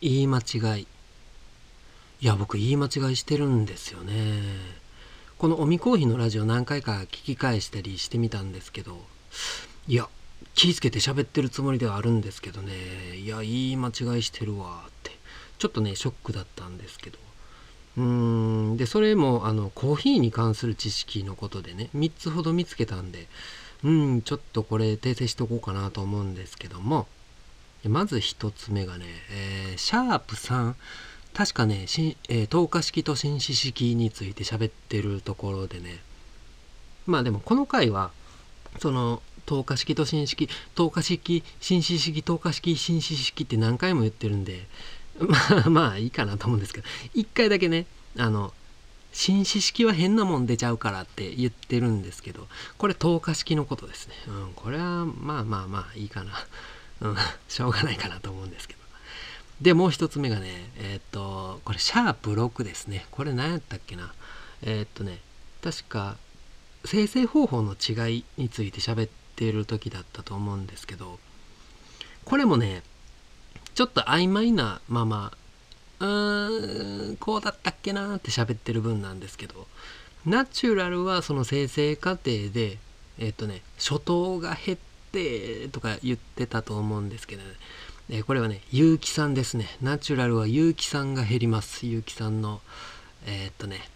言い間違い。いや僕言い間違いしてるんですよね。このおみコーヒーのラジオ何回か聞き返したりしてみたんですけどいや気ぃつけて喋ってるつもりではあるんですけどね。いや言い間違いしてるわって。ちょっとねショックだったんですけど。うーん。でそれもあのコーヒーに関する知識のことでね3つほど見つけたんでうんちょっとこれ訂正しとこうかなと思うんですけども。まず1つ目がね、えー、シャープ3確かね、えー、透過式と紳士式について喋ってるところでね。まあでもこの回はその透過式と紳式透過式紳士式透過式紳士式って何回も言ってるんで まあまあいいかなと思うんですけど一回だけねあの紳士式は変なもん出ちゃうからって言ってるんですけどこれ透過式のことですね。うんこれはまあまあまあいいかな。うん。しょうがないかなと思うんですけど。でもう一つ目がねえー、っとこれシャープ6ですね。これ何やったっけな。えー、っとね確か生成方法の違いについて喋ってる時だったと思うんですけど。これもねちょっと曖昧なままうーんこうだったっけなって喋ってる分なんですけど。ナチュラルはその生成過程でえっ、とね初頭が減ってとか言ってたと思うんですけどねえこれはね有機酸ですね。ナチュラルは有機酸が減ります。有機酸のえー、っとね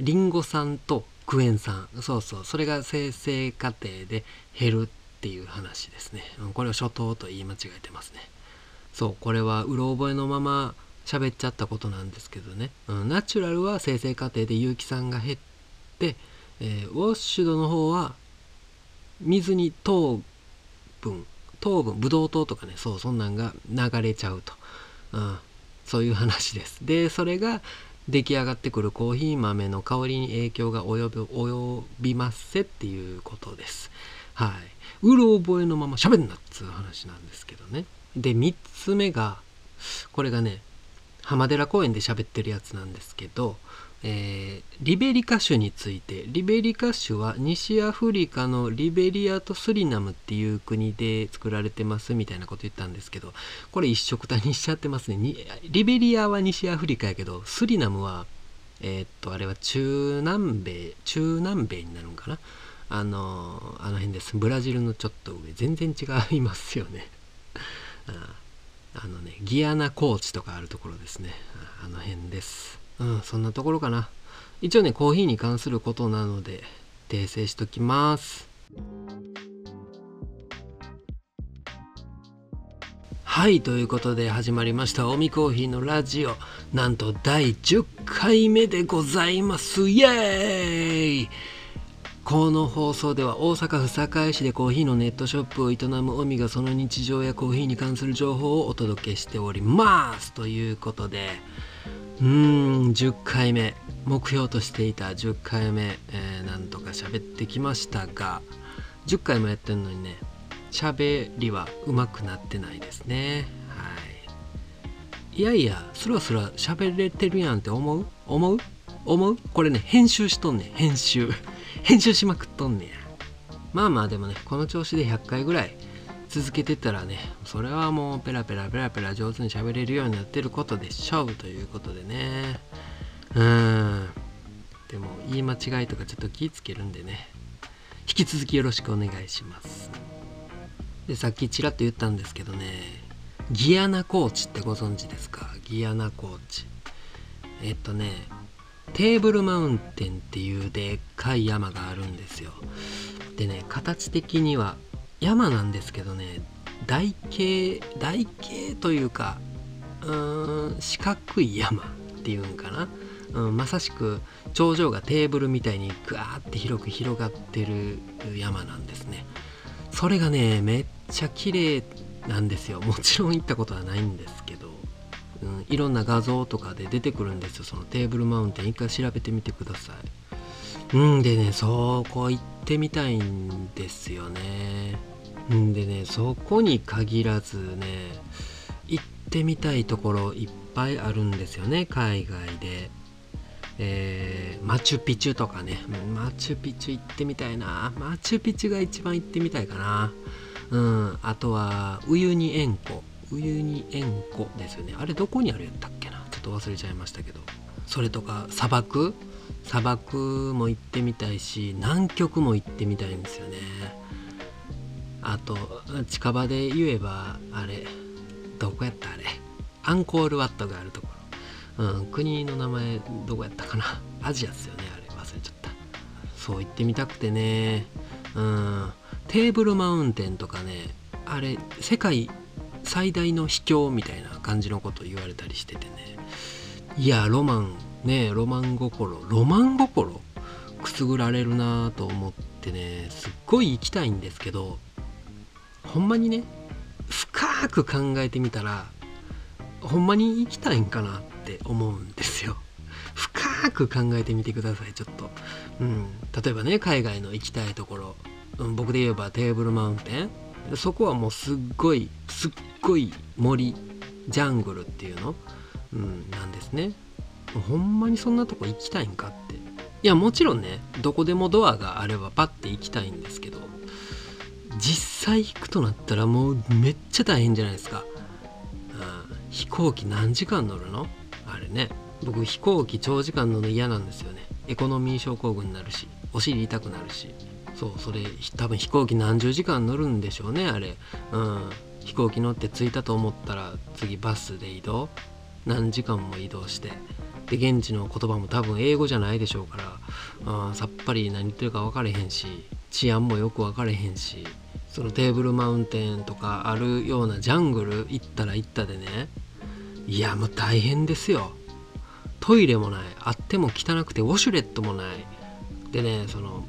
リンゴ酸とクエン酸そうそう。それが生成過程で減るっていう話ですね、うん、これを初頭と言い間違えてますね。そうこれはうろ覚えのまま喋っちゃったことなんですけどね、うん、ナチュラルは生成過程で有機酸が減って、えー、ウォッシュドの方は水に糖分糖分ブドウ糖とかねそうそんなんが流れちゃうと、うん、そういう話です。でそれが出来上がってくるコーヒー豆の香りに影響が及び及びますせっていうことです。はい。うろ覚えのまま喋んなっつう話なんですけどね。で3つ目がこれがね浜寺公園で喋ってるやつなんですけどえー、リベリカ種についてリベリカ種は西アフリカのリベリアとスリナムっていう国で作られてますみたいなこと言ったんですけどこれ一緒くたにしちゃってますね。リベリアは西アフリカやけどスリナムはえー、っとあれは中南米中南米になるんかな？あのあの辺です。ブラジルのちょっと上。全然違いますよね。あのねギアナ高地とかあるところですね。あの辺です。うん、そんなところかな。一応ね、コーヒーに関することなので、訂正しときます。はい、ということで始まりました、おみコーヒーのラジオ。なんと第10回目でございます。イエーイこの放送では大阪府堺市でコーヒーのネットショップを営むオミがその日常やコーヒーに関する情報をお届けしておりますということでうーん10回目。目標としていた10回目、えー、なんとか喋ってきましたが10回もやってんのにね喋りは上手くなってないですね。はい。いやいやスラスラ喋れてるやんって思う？思う？思う？これね編集しとんねん。編集。編集しまくっとんねやまあまあでもねこの調子で100回ぐらい続けてたらねそれはもうペラペラペラペラ上手に喋れるようになってることでしょうということでね。うん。でも言い間違いとかちょっと気ぃつけるんでね。引き続きよろしくお願いします。でさっきちらっと言ったんですけどね。ギアナコーチってご存知ですか？ギアナコーチ。えっとねテーブルマウンテンっていうでっかい山があるんですよ。でね形的には山なんですけどね台形台形というかうーん四角い山っていうんかな、うん、まさしく頂上がテーブルみたいにグワーって広く広がってる山なんですね。それがねめっちゃ綺麗なんですよ。もちろん行ったことはないんですけど、うん、いろんな画像とかで出てくるんですよ。そのテーブルマウンテン。一回調べてみてください。うんでねそこ行ってみたいんですよね。ん。でねそこに限らずね行ってみたいところいっぱいあるんですよね海外で。えー、マチュピチュとかね。マチュピチュ行ってみたいな。マチュピチュが一番行ってみたいかな。うん。あとはウユニ塩湖。ウユニ塩湖ですよね。あれどこにあるやったっけな。ちょっと忘れちゃいましたけど。それとか砂漠？砂漠も行ってみたいし南極も行ってみたいんですよね。あと近場で言えばあれどこやったあれ？アンコールワットがあるところ、うん、国の名前どこやったかな？アジアっすよねあれ。忘れちゃった。そう行ってみたくてね。うん。テーブルマウンテンとかねあれ世界最大の秘境みたいな感じのこと言われたりしててね。いやロマンねロマン心。ロマン心？くすぐられるなと思ってねすっごい行きたいんですけどほんまにね深く考えてみたらほんまに行きたいんかなって思うんですよ。深く考えてみてくださいちょっと、うん、例えばね海外の行きたいところ、うん、僕で言えばテーブルマウンテン。そこはもうすっごいすっごい森ジャングルっていうの、うん、なんですね。ほんまにそんなとこ行きたいんかって。いやもちろんねどこでもドアがあればパッて行きたいんですけど。実際行くとなったらもうめっちゃ大変じゃないですか、うん、飛行機何時間乗るの？あれね。僕飛行機長時間乗るの嫌なんですよね。エコノミー症候群になるしお尻痛くなるし。そうそれ多分飛行機何十時間乗るんでしょうねあれ。うん。飛行機乗って着いたと思ったら次バスで移動。何時間も移動して。で現地の言葉も多分英語じゃないでしょうから。あさっぱり何言ってるか分かれへんし治安もよく分かれへんし。そのテーブルマウンテンとかあるようなジャングル行ったら行ったでね。いやもう大変ですよ。トイレもない。あっても汚くてウォシュレットもない。でねその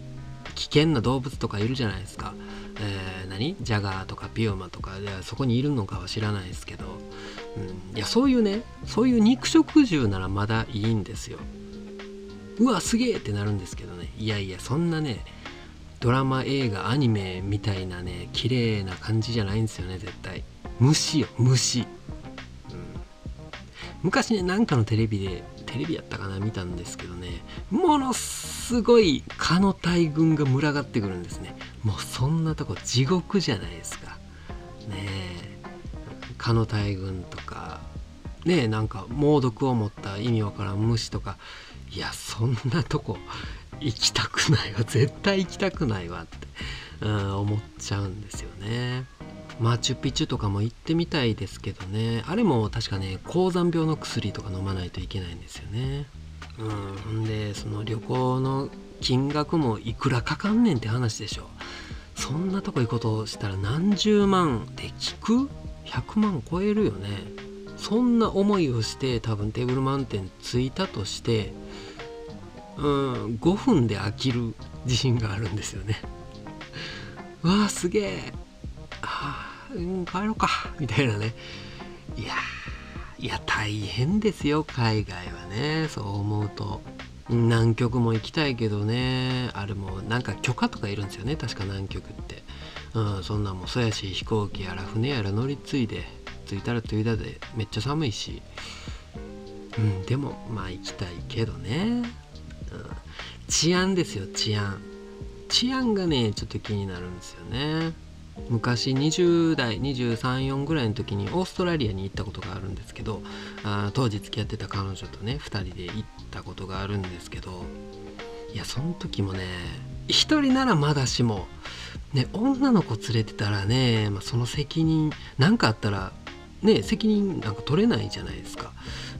危険な動物とかいるじゃないですか、えー、何？ジャガーとかピューマとか。でそこにいるのかは知らないですけど、うん、いやそういうねそういう肉食獣ならまだいいんですよ。うわすげえってなるんですけどね。いやいやそんなねドラマ映画アニメみたいなね綺麗な感じじゃないんですよね絶対。虫よ虫、うん、昔ねなんかのテレビでテレビやったかな見たんですけどねものすごい蚊の大群が群がってくるんですね。もうそんなとこ地獄じゃないですか。ねえ。蚊の大群とか。ねえなんか猛毒を持った意味わからん虫とか。いやそんなとこ行きたくないわ絶対行きたくないわって、うん、思っちゃうんですよね。マチュピチュとかも行ってみたいですけどね。あれも確かね高山病の薬とか飲まないといけないんですよね。うんでその旅行の金額もいくらかかんねんって話でしょ。そんなとこ行くことしたら何十万で聞く？100万超えるよね。そんな思いをして多分テーブルマウンテン着いたとしてうん5分で飽きる自信があるんですよね。わあすげえああ、帰ろうか。みたいなね。いやいや大変ですよ海外はね。そう思うと。南極も行きたいけどね。あれもなんか許可とかいるんですよね。確か南極って。うんそんなんもそうやし飛行機やら船やら乗り継いで着いたら着いたでめっちゃ寒いし。うんでもまあ行きたいけどね、治安ですよ治安。治安がねちょっと気になるんですよね。昔20代234ぐらいの時にオーストラリアに行ったことがあるんですけどあ当時付き合ってた彼女とね2人で行ったことがあるんですけどいやその時もね1人ならまだしも、ね、女の子連れてたらね、まあ、その責任何かあったらね責任なんか取れないじゃないですか。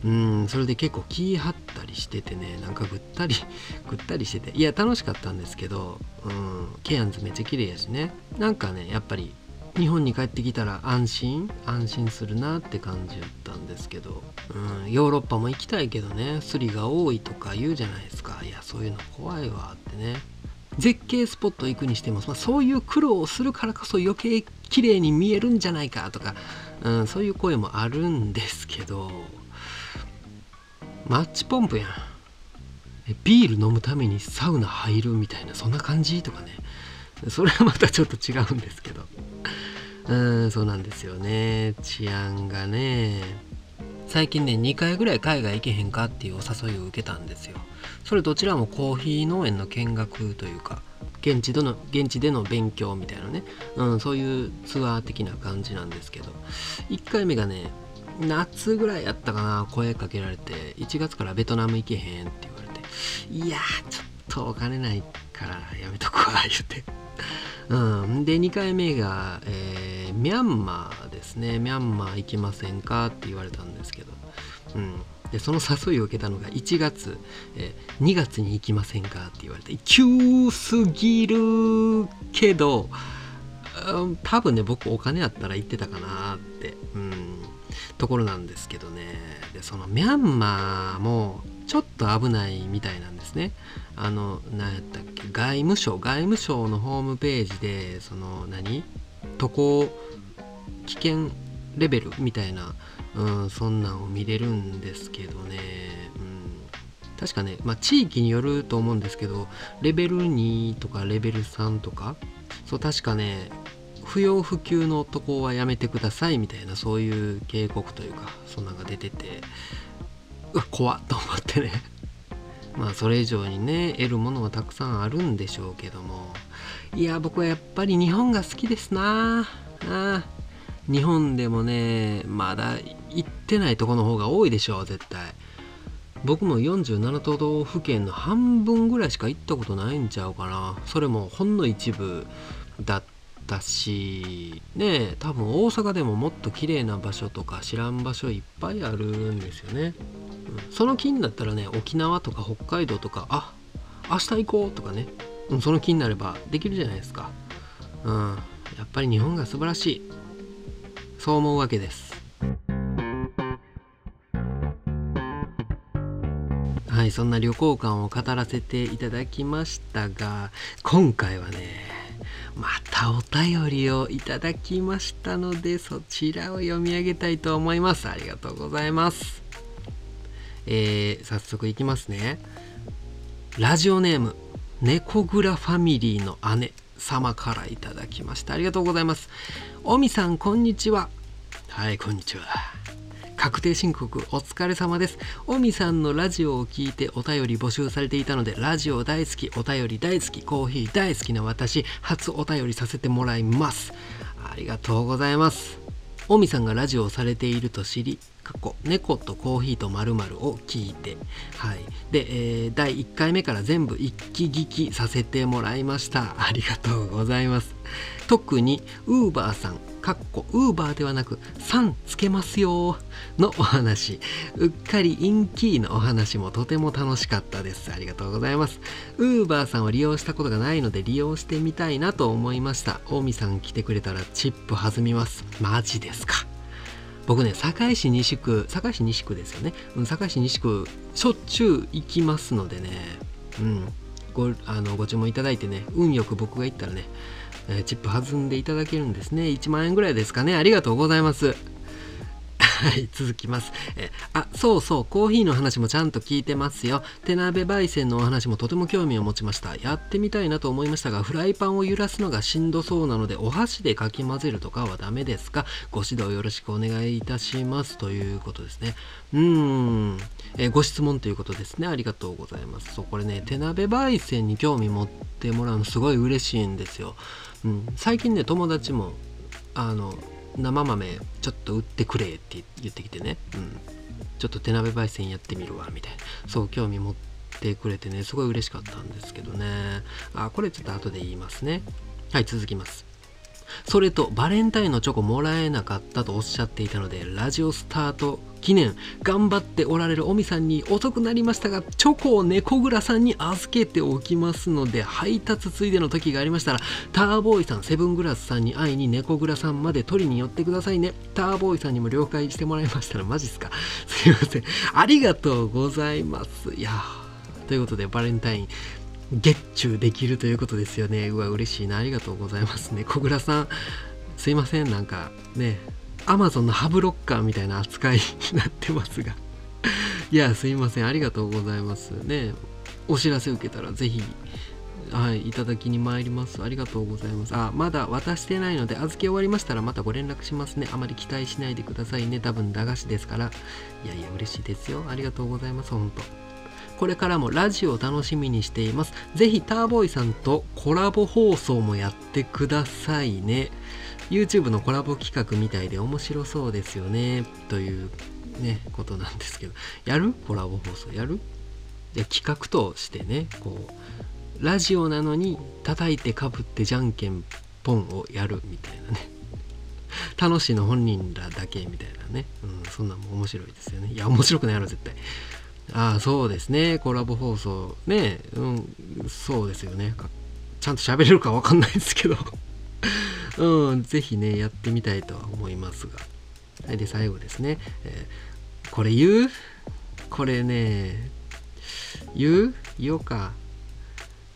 うんそれで結構気張ったりしててねなんかぐったり ぐったりしてて。いや楽しかったんですけどうんケアンズめっちゃ綺麗やしね。なんかねやっぱり日本に帰ってきたら安心安心するなって感じやったんですけど、うん、ヨーロッパも行きたいけどねスリが多いとか言うじゃないですか。いやそういうの怖いわってね。絶景スポット行くにしても、まあ、そういう苦労をするからこそ余計綺麗に見えるんじゃないかとか、うん、そういう声もあるんですけどマッチポンプやん。ビール飲むためにサウナ入るみたいなそんな感じとかね。それはまたちょっと違うんですけど。うんそうなんですよね。治安がね。最近ね2回ぐらい海外行けへんかっていうお誘いを受けたんですよ。それどちらもコーヒー農園の見学というか現地での現地での勉強みたいなね、うん、そういうツアー的な感じなんですけど。1回目がね夏ぐらいやったかな。声かけられて。1月からベトナム行けへんって言われて。いやちょっとお金ないからやめとくわ言って。うん、で2回目が、えー、ミャンマーですね。ミャンマー行きませんかって言われたんですけど、うん、でその誘いを受けたのが1月、えー、2月に行きませんかって言われて急すぎるけど、うん、多分ね僕お金あったら行ってたかなって、うん、ところなんですけどねでそのミャンマーもちょっと危ないみたいなんですね。あの何やったっけ外務省外務省のホームページでその何？渡航危険レベルみたいな、うん、そんなんを見れるんですけどね、うん、確かね、まあ、地域によると思うんですけどレベル2とかレベル3とかそう確かね不要不急の渡航はやめてくださいみたいなそういう警告というかそんなんが出ててうわ怖っと思ってね。まあそれ以上にね得るものはたくさんあるんでしょうけども。いや僕はやっぱり日本が好きですな。あ。日本でもねまだ行ってないとこの方が多いでしょう絶対。僕も47都道府県の半分ぐらいしか行ったことないんちゃうかな。それもほんの一部だったしね多分大阪でももっと綺麗な場所とか知らん場所いっぱいあるんですよね。その気になったらね沖縄とか北海道とかあ明日行こうとかね、その気になればできるじゃないですか。うん。やっぱり日本が素晴らしい。そう思うわけです。はいそんな旅行感を語らせていただきましたが今回はねまたお便りをいただきましたのでそちらを読み上げたいと思います。ありがとうございます。えー、早速いきますね。ラジオネーム猫蔵ファミリーの姉。様からいただきましたありがとうございますおみさんこんにちははいこんにちは確定申告お疲れ様です。おみさんのラジオを聞いてお便り募集されていたので、ラジオ大好き、お便り大好き、コーヒー大好きな私、初お便りさせてもらいます。ありがとうございます。おみさんがラジオをされていると知り、過去猫とコーヒーとまるを聞いて、はい。で、えー、第1回目から全部一気聞きさせてもらいました。ありがとうございます。特に、ウーバーさん、かっこウーバーではなく3つけますよのお話。うっかりインキーのお話もとても楽しかったです。ありがとうございます。ウーバーさんを利用したことがないので利用してみたいなと思いました。近江さん来てくれたらチップ弾みます。マジですか。僕ね堺市西区堺市西区ですよね、堺市西区しょっちゅう行きますのでね。うん。ごあのご注文いただいてね運よく僕が行ったらね、え、チップ弾んでいただけるんですね。1万円ぐらいですかね。ありがとうございます。はい、続きます。えあ、そうそう、コーヒーの話もちゃんと聞いてますよ。手鍋焙煎のお話もとても興味を持ちました。やってみたいなと思いましたが、フライパンを揺らすのがしんどそうなので、お箸でかき混ぜるとかはダメですか？ご指導よろしくお願いいたします。ということですね。うーん、えご質問ということですね。ありがとうございます。そう、これね、手鍋焙煎に興味持ってもらうのすごい嬉しいんですよ。うん、最近ね、友達も、あの、生豆ちょっと売ってくれって言ってきてね、うん、ちょっと手鍋焙煎やってみるわみたいな。そう興味持ってくれてねすごい嬉しかったんですけどね。あこれちょっと後で言いますね。はい続きます。それとバレンタインのチョコもらえなかったとおっしゃっていたのでラジオスタート記念頑張っておられるおみさんに遅くなりましたがチョコを猫蔵さんに預けておきますので配達ついでの時がありましたらターボーイさんセブングラスさんに会いに猫蔵さんまで取りに寄ってくださいね。ターボーイさんにも了解してもらいましたらマジっすか。すいません。ありがとうございます。いやということでバレンタイン月中できるということですよねうわ嬉しいなありがとうございますね小倉さんすいませんなんかねアマゾンのハブロッカーみたいな扱いになってますがいやすいませんありがとうございますねお知らせ受けたらぜひはい、いただきに参ります。ありがとうございます。あ、まだ渡してないので、預け終わりましたらまたご連絡しますね。あまり期待しないでくださいね。多分駄菓子ですから。いやいや、嬉しいですよ。ありがとうございます。ほんと。これからもラジオを楽しみにしています。ぜひターボイさんとコラボ放送もやってくださいね。YouTube のコラボ企画みたいで面白そうですよね。というねことなんですけど。やる？コラボ放送やる？で企画としてねこうラジオなのに叩いてかぶってじゃんけんポンをやるみたいなね。楽しいの本人らだけみたいなね、うん、そんなんも面白いですよね。いや面白くないやろ絶対。ああそうですね。コラボ放送。ね。うん。そうですよね。ちゃんと喋れるか分かんないですけど。うん。ぜひねやってみたいとは思いますが。はいで最後ですね、えー、これ言う？これね言う？言おうか。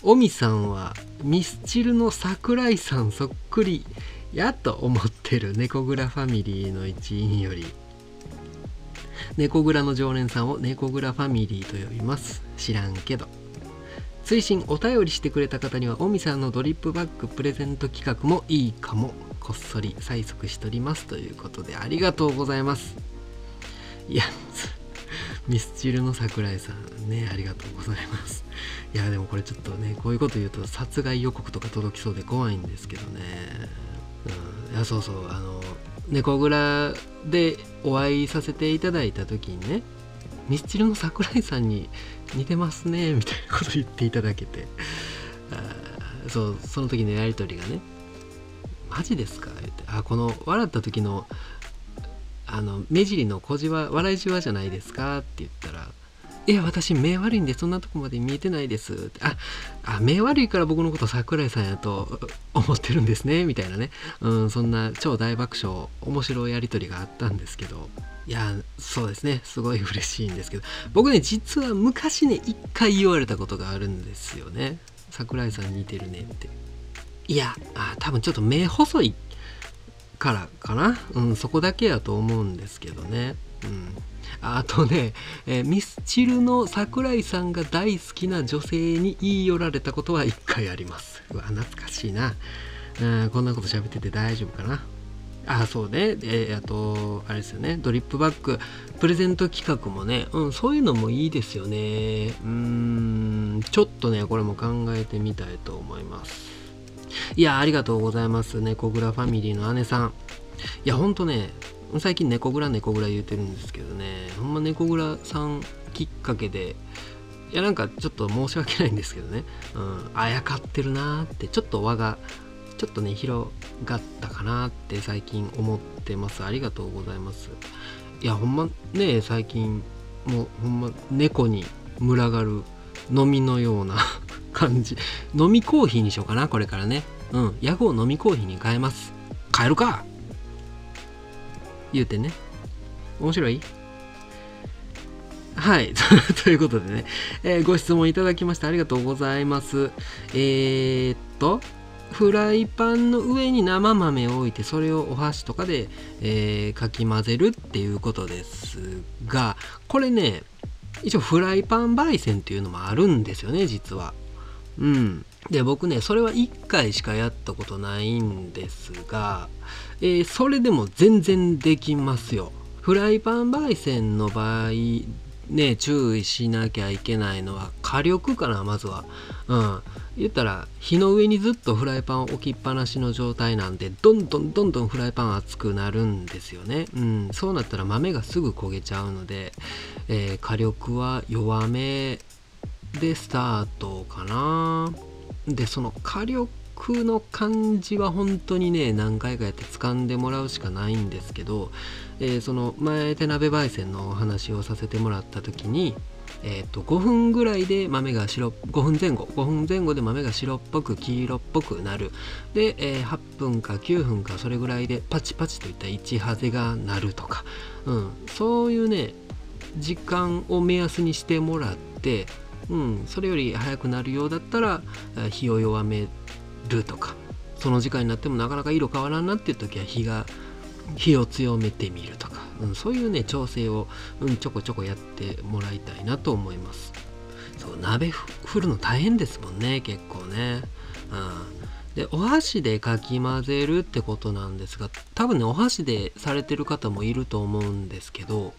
オミさんはミスチルの桜井さんそっくりやと思ってる猫蔵ファミリーの一員より。猫蔵の常連さんを猫蔵ファミリーと呼びます。知らんけど。追伸お便りしてくれた方にはオミさんのドリップバッグプレゼント企画もいいかも。こっそり催促しておりますということでありがとうございます。いやミスチルの桜井さんねありがとうございます。いやでもこれちょっとねこういうこと言うと殺害予告とか届きそうで怖いんですけどね、うん、いやそうそうあの猫蔵でお会いさせていただいた時にねミスチルの桜井さんに似てますねみたいなこと言っていただけてあそうその時のやり取りがねマジですか？言ってあこの笑った時のあの目尻の小じわ笑いじわじゃないですか？って言ったらいや私目悪いんでそんなとこまで見えてないです。ってああ目悪いから僕のこと桜井さんやと思ってるんですね。みたいなね、うん、そんな超大爆笑面白いやり取りがあったんですけど。いやそうですね。すごい嬉しいんですけど。僕ね実は昔ね一回言われたことがあるんですよね。桜井さん似てるねって。いやあ多分ちょっと目細いからかな、うん、そこだけやと思うんですけどね、うん、あとね、えー、ミスチルの桜井さんが大好きな女性に言い寄られたことは一回あります。うわ懐かしいな、うん、こんなこと喋ってて大丈夫かな。あそうね、えー、あとあれですよね。ドリップバッグプレゼント企画もね、うん、そういうのもいいですよね。うんちょっとねこれも考えてみたいと思います。いやありがとうございます猫蔵ファミリーの姉さん。いやほんとね最近猫蔵猫蔵言うてるんですけどねほんま猫蔵さんきっかけでいやなんかちょっと申し訳ないんですけどね、うん、あやかってるなーってちょっと輪がちょっとね広がったかなって最近思ってます。ありがとうございます。いやほんまね最近もうほんま猫に群がる飲みのような 感じ。飲みコーヒーにしようかなこれからね。うん屋号飲みコーヒーに変えます。変えるか。言うてね。面白い？はい。ということでね、えー、ご質問いただきましてありがとうございます。えー、っとフライパンの上に生豆を置いてそれをお箸とかで、えー、かき混ぜるっていうことですがこれね一応フライパン焙煎っていうのもあるんですよね実は。うん。で僕ねそれは1回しかやったことないんですが、えー、それでも全然できますよ。フライパン焙煎の場合ね注意しなきゃいけないのは火力かなまずは。うん言ったら火の上にずっとフライパンを置きっぱなしの状態なんでどんどんどんどんフライパン熱くなるんですよね。うん、そうなったら豆がすぐ焦げちゃうので、えー、火力は弱めでスタートかな。でその火力の感じは本当にね何回かやって掴んでもらうしかないんですけど、えー、その前手鍋焙煎のお話をさせてもらった時にえーと、5分ぐらいで豆が白5分前後5分前後で豆が白っぽく黄色っぽくなる。で、えー、8分か9分かそれぐらいでパチパチといった1ハゼが鳴るとか、うん、そういうね時間を目安にしてもらって、うん、それより早くなるようだったら火を弱めるとかその時間になってもなかなか色変わらんなっていう時は火が火を強めてみるとかうん、そういうね調整を、うん、ちょこちょこやってもらいたいなと思います。そう鍋振るの大変ですもんね結構ね、うん、でお箸でかき混ぜるってことなんですが多分ねお箸でされてる方もいると思うんですけど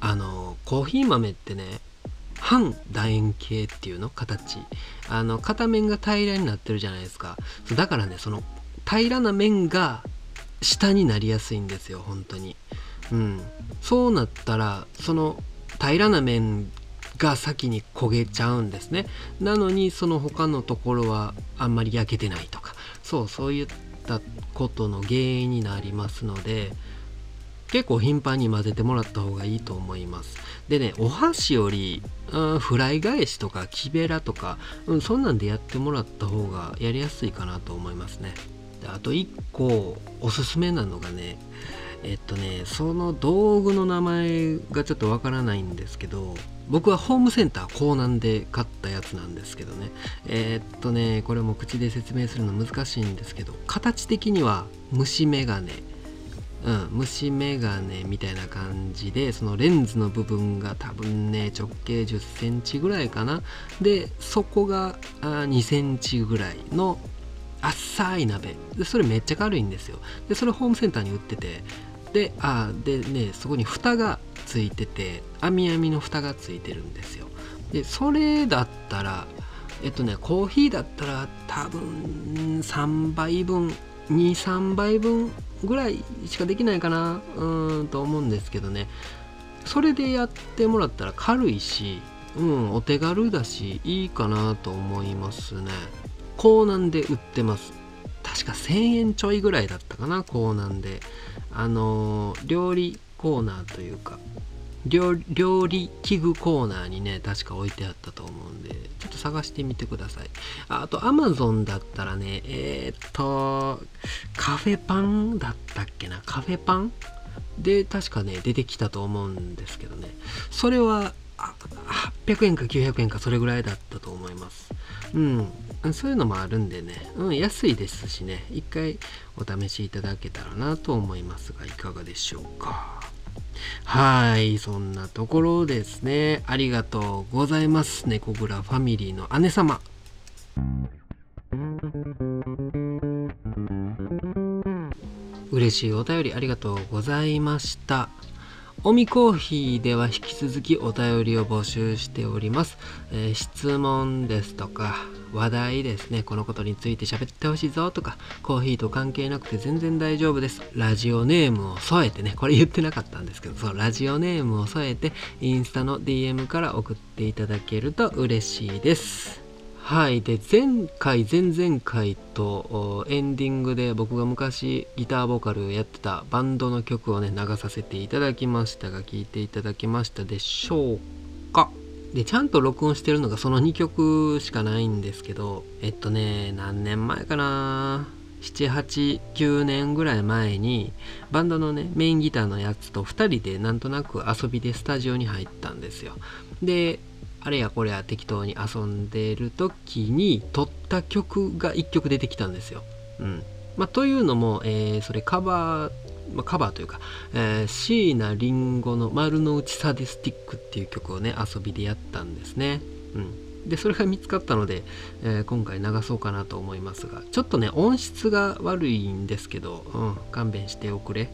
あのコーヒー豆ってね半楕円形っていうの？形。あの片面が平らになってるじゃないですか。だからねその平らな面が下になりやすいんですよ本当に。うん。そうなったらその平らな面が先に焦げちゃうんですね。なのにその他のところはあんまり焼けてないとか。そうそういったことの原因になりますので結構頻繁に混ぜてもらった方がいいと思います。でねお箸より、うん、フライ返しとか木べらとか、うん、そんなんでやってもらった方がやりやすいかなと思いますね。であと1個おすすめなのがねえっとねその道具の名前がちょっとわからないんですけど僕はホームセンター港南で買ったやつなんですけどね。えー、っとねこれも口で説明するの難しいんですけど形的には虫眼鏡。うん、虫眼鏡みたいな感じでそのレンズの部分が多分ね直径1 0センチぐらいかな。で底があ2センチぐらいの浅い鍋。でそれめっちゃ軽いんですよ。でそれホームセンターに売ってて。であでねそこに蓋がついてて網網の蓋がついてるんですよ。でそれだったらえっとねコーヒーだったら多分3杯分23杯分ぐらいしかできないかなうんと思うんですけどね。それでやってもらったら軽いしうんお手軽だしいいかなと思いますね。港南で売ってます。確か1000円ちょいぐらいだったかな港南で。あのー、料理コーナーというか料理器具コーナーにね確か置いてあったと思うんでちょっと探してみてください。あと Amazon だったらねえー、っとカフェパンだったっけな？カフェパン？で確かね出てきたと思うんですけどね。それは800円か900円かそれぐらいだったと思います。うん。そういうのもあるんでね、うん、安いですしね。一回お試しいただけたらなと思いますがいかがでしょうか？はい、そんなところですね。ありがとうございます。猫蔵ファミリーの姉様。嬉しいお便りありがとうございました。おみコーヒーでは引き続きお便りを募集しております。えー、質問ですとか、話題ですね、このことについて喋ってほしいぞとか、コーヒーと関係なくて全然大丈夫です。ラジオネームを添えてね、これ言ってなかったんですけど、そう、ラジオネームを添えて、インスタの DM から送っていただけると嬉しいです。はい。で、前回、前々回とエンディングで僕が昔ギターボーカルやってたバンドの曲をね、流させていただきましたが、聴いていただけましたでしょうか？で、ちゃんと録音してるのがその2曲しかないんですけど、えっとね、何年前かな？7、8、9年ぐらい前にバンドのね、メインギターのやつと2人でなんとなく遊びでスタジオに入ったんですよ。で、あれやこれや適当に遊んでる時に撮った曲が1曲出てきたんですよ。うんまあ、というのも、えー、それカバー、まあ、カバーというか、えー、椎名林檎の「丸の内サディスティック」っていう曲をね遊びでやったんですね。うん、でそれが見つかったので、えー、今回流そうかなと思いますがちょっとね音質が悪いんですけど、うん、勘弁しておくれ。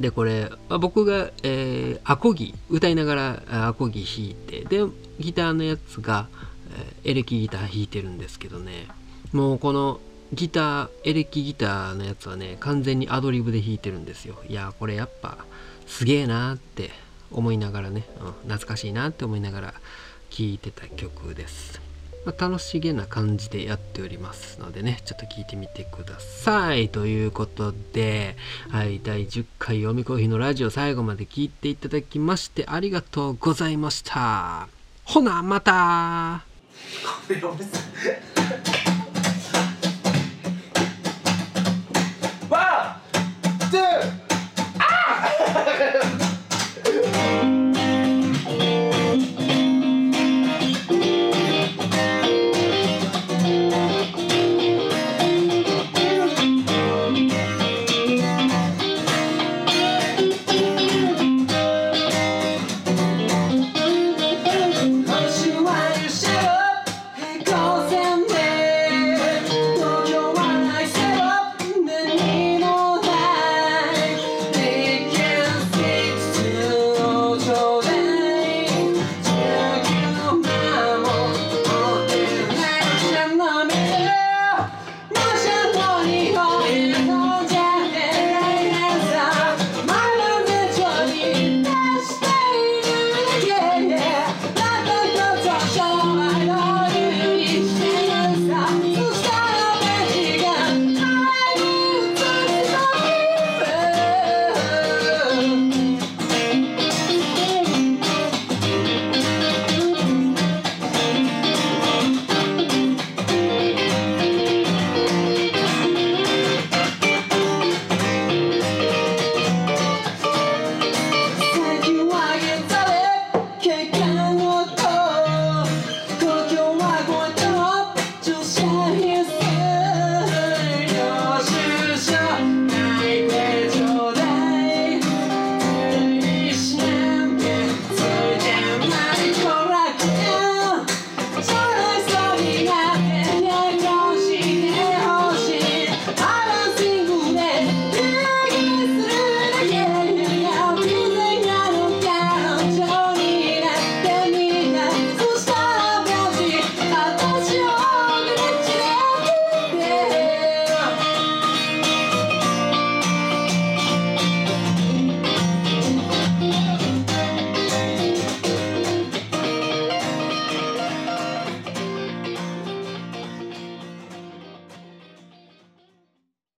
でこれ、まあ、僕が、えー、アコギ歌いながらアコギ弾いてでギターのやつが、えー、エレキギター弾いてるんですけどね。もうこのギターエレキギターのやつはね完全にアドリブで弾いてるんですよ。いやこれやっぱすげえなって思いながらね、うん、懐かしいなって思いながら聴いてた曲です。まあ、楽しげな感じでやっておりますのでね、ちょっと聞いてみてください。ということで、はい、第10回読みコーヒーのラジオ最後まで聞いていただきましてありがとうございました。ほな、また